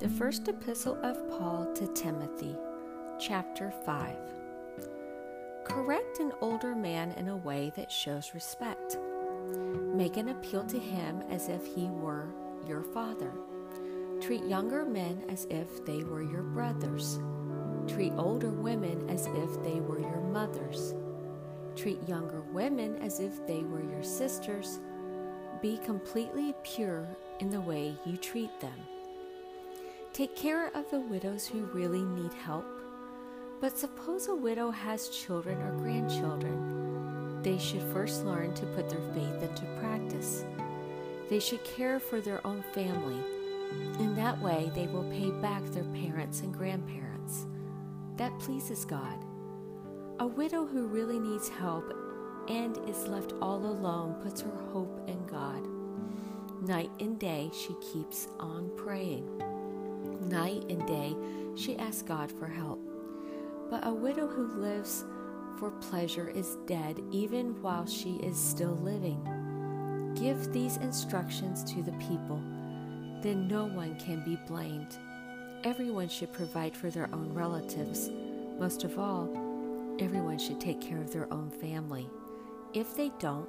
The First Epistle of Paul to Timothy, Chapter 5. Correct an older man in a way that shows respect. Make an appeal to him as if he were your father. Treat younger men as if they were your brothers. Treat older women as if they were your mothers. Treat younger women as if they were your sisters. Be completely pure in the way you treat them. Take care of the widows who really need help. But suppose a widow has children or grandchildren. They should first learn to put their faith into practice. They should care for their own family. In that way, they will pay back their parents and grandparents. That pleases God. A widow who really needs help and is left all alone puts her hope in God. Night and day, she keeps on praying. Night and day, she asks God for help. But a widow who lives for pleasure is dead even while she is still living. Give these instructions to the people, then no one can be blamed. Everyone should provide for their own relatives. Most of all, everyone should take care of their own family. If they don't,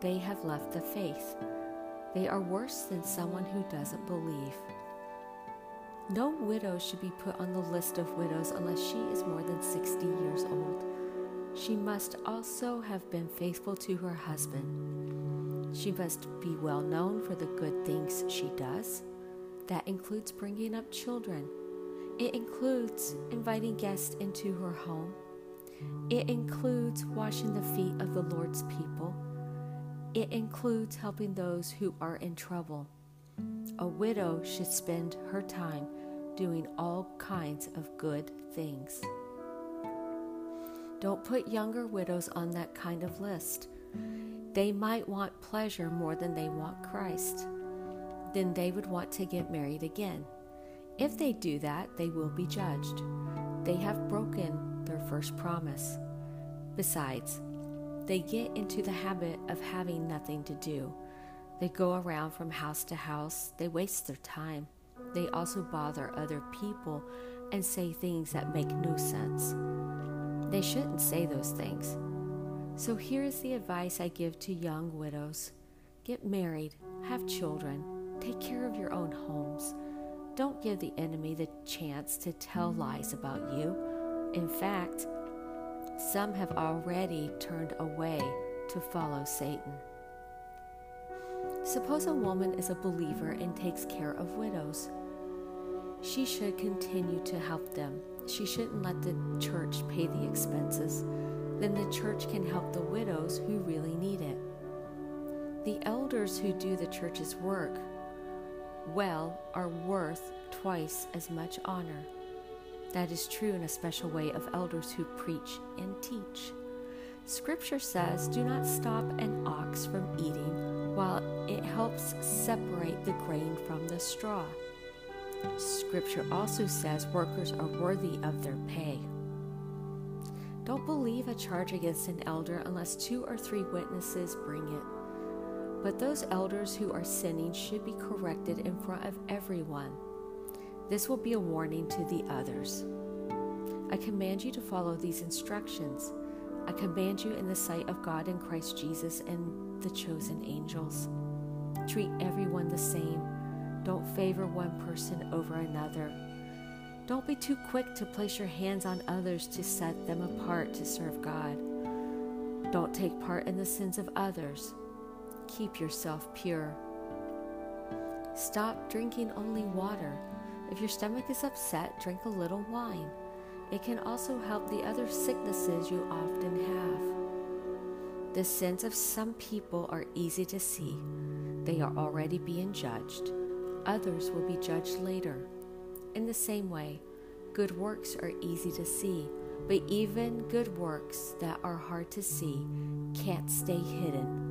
they have left the faith. They are worse than someone who doesn't believe. No widow should be put on the list of widows unless she is more than 60 years old. She must also have been faithful to her husband. She must be well known for the good things she does. That includes bringing up children. It includes inviting guests into her home. It includes washing the feet of the Lord's people. It includes helping those who are in trouble. A widow should spend her time doing all kinds of good things. Don't put younger widows on that kind of list. They might want pleasure more than they want Christ. Then they would want to get married again. If they do that, they will be judged. They have broken their first promise. Besides, they get into the habit of having nothing to do. They go around from house to house, they waste their time. They also bother other people and say things that make no sense. They shouldn't say those things. So here is the advice I give to young widows get married, have children, take care of your own homes. Don't give the enemy the chance to tell lies about you. In fact, some have already turned away to follow Satan. Suppose a woman is a believer and takes care of widows. She should continue to help them. She shouldn't let the church pay the expenses. Then the church can help the widows who really need it. The elders who do the church's work well are worth twice as much honor. That is true in a special way of elders who preach and teach. Scripture says, Do not stop an ox from eating while it helps separate the grain from the straw. Scripture also says workers are worthy of their pay. Don't believe a charge against an elder unless two or three witnesses bring it. But those elders who are sinning should be corrected in front of everyone. This will be a warning to the others. I command you to follow these instructions. I command you in the sight of God and Christ Jesus and the chosen angels. Treat everyone the same don't favor one person over another. Don't be too quick to place your hands on others to set them apart to serve God. Don't take part in the sins of others. Keep yourself pure. Stop drinking only water. If your stomach is upset, drink a little wine. It can also help the other sicknesses you often have. The sins of some people are easy to see, they are already being judged others will be judged later. In the same way, good works are easy to see, but even good works that are hard to see can't stay hidden.